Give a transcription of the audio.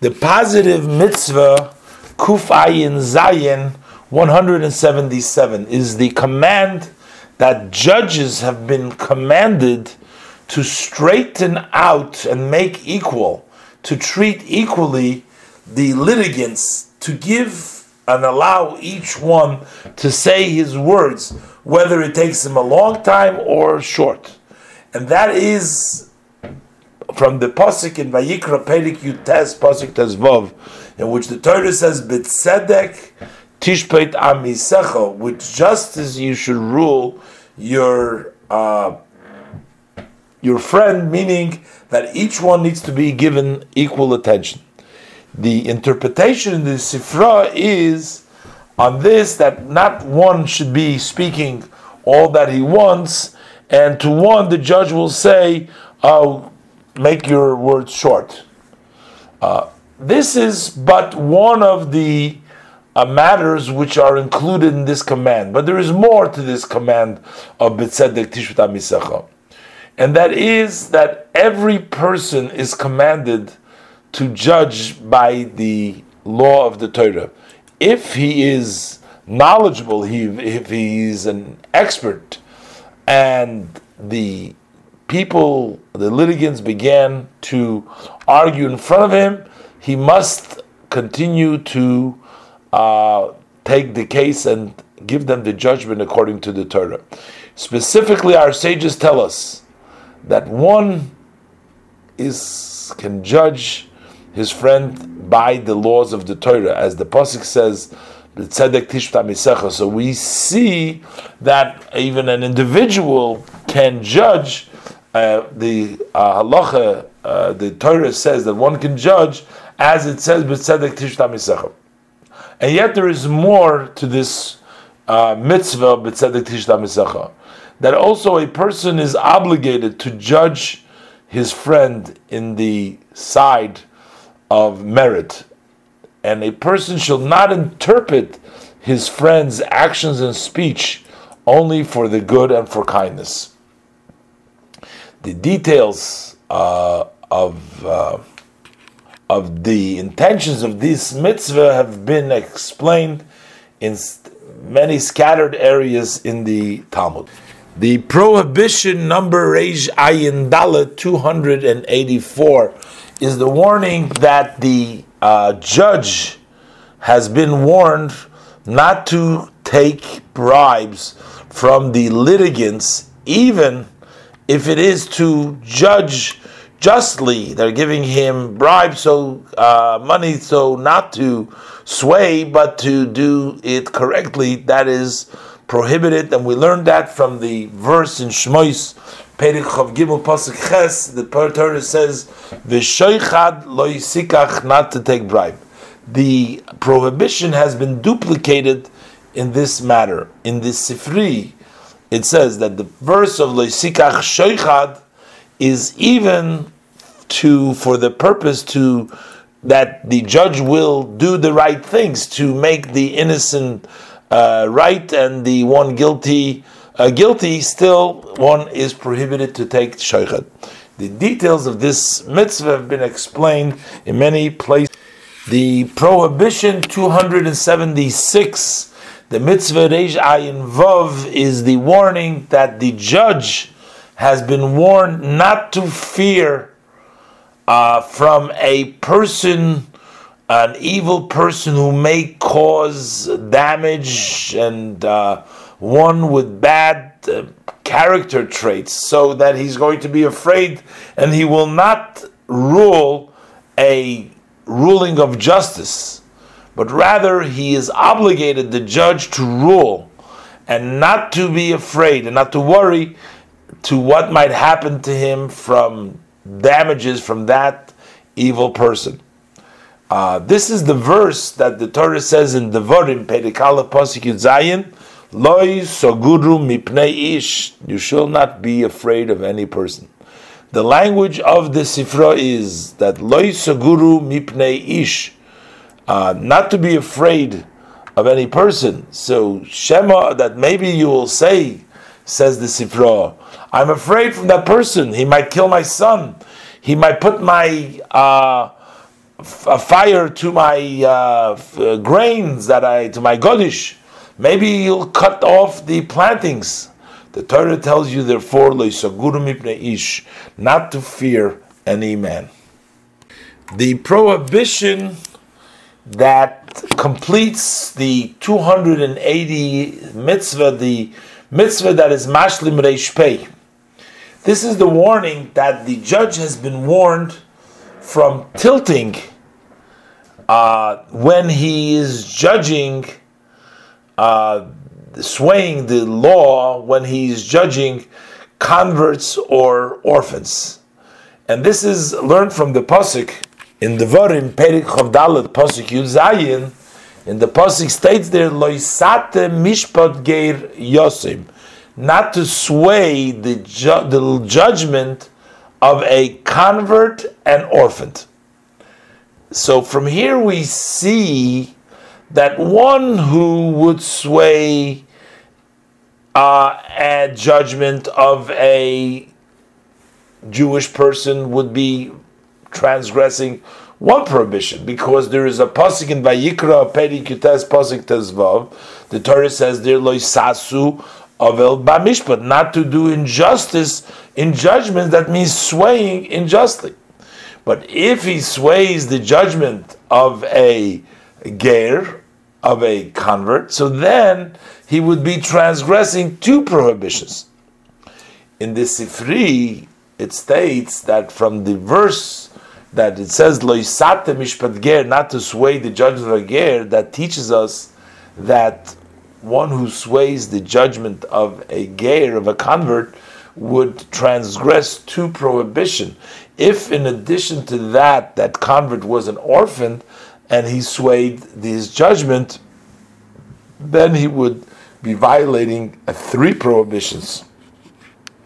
The positive mitzvah, Kuf Ayin Zayin 177, is the command that judges have been commanded to straighten out and make equal, to treat equally the litigants, to give and allow each one to say his words, whether it takes him a long time or short. And that is from the Pasuk in Vayikra Perik Yutes, Pasuk Tezvov, in which the Torah says, B'tzedek tishpeit amisecha, with justice you should rule your uh, your friend, meaning that each one needs to be given equal attention. The interpretation in the Sifra is on this that not one should be speaking all that he wants, and to one the judge will say, "Oh, make your words short." Uh, this is but one of the uh, matters which are included in this command, but there is more to this command of B'tzedek Tishvat Amisecha, and that is that every person is commanded to judge by the law of the Torah. If he is knowledgeable, he, if he is an expert, and the people, the litigants began to argue in front of him, he must continue to uh, take the case and give them the judgment according to the Torah. Specifically, our sages tell us that one is can judge his friend by the laws of the Torah, as the pasuk says. So we see that even an individual can judge uh, the uh, halacha. Uh, the Torah says that one can judge as it says b'tzedek tishta and yet there is more to this uh, mitzvah b'tzedek tishta misecha. That also a person is obligated to judge his friend in the side of merit. And a person shall not interpret his friend's actions and speech only for the good and for kindness. The details uh, of uh, of the intentions of this mitzvah have been explained in many scattered areas in the Talmud. The prohibition number Reish Ayin Dalet 284 is the warning that the uh, judge has been warned not to take bribes from the litigants, even if it is to judge justly. They're giving him bribes, so uh, money, so not to sway, but to do it correctly. That is prohibited, and we learned that from the verse in Shmois. Perik Chav Gimel Pasuk Ches, the Torah says, "V'shoichad lo yisikach," not to take bribe. The prohibition has been duplicated in this matter. In this Sifri, it says that the verse of lo yisikach shoichad is even to for the purpose to that the judge will do the right things to make the innocent uh, right and the one guilty uh, guilty. Still, one is prohibited to take shaykhad. The details of this mitzvah have been explained in many places. The prohibition 276. The mitzvah Reish Ayin Vav is the warning that the judge has been warned not to fear uh, from a person, an evil person who may cause damage and uh, one with bad uh, character traits, so that he's going to be afraid and he will not rule a ruling of justice, but rather he is obligated, the judge, to rule and not to be afraid and not to worry to what might happen to him from damages from that evil person. Uh, this is the verse that the Torah says in Devarim, Perikala Pasik Zayin, Loi Soguru Mipnei Ish. You shall not be afraid of any person. The language of the Sifra is that Loi Soguru Mipnei Ish. Uh, not to be afraid of any person. So Shema, that maybe you will say, says the Sifra, I'm afraid from that person. He might kill my son. He might put my uh, a fire to my uh, uh, grains that I to my godish. Maybe he'll cut off the plantings. The Torah tells you, therefore, ish, not to fear any man. The prohibition that completes the 280 mitzvah, the mitzvah that is mashlim reish pei. This is the warning that the judge has been warned from tilting uh, when he is judging, uh, swaying the law when he is judging converts or orphans. And this is learned from the Pasuk in the Vorim, Perik Chavdalet, Pasuk Yud Zayin. In the Pasuk states there, Loisate Mishpat Geir Yosim, not to sway the, ju- the judgment of a convert and orphan. So from here we see that one who would sway uh, a judgment of a Jewish person would be transgressing one prohibition because there is a pasuk in Vayikra Peri Kutes pasuk Tezvav. The Torah says there loisasu avel bamishpat, not to do injustice in judgment. That means swaying unjustly. But if he sways the judgment of a ger, of a convert, so then he would be transgressing two prohibitions. In the Sifri, it states that from the verse that it says loisate mishpat ger, not to sway the judgment of a ger, that teaches us that one who sways the judgment of a ger, of a convert, would transgress two prohibition. If, in addition to that, that convert was an orphan and he swayed his judgment, then he would be violating three prohibitions.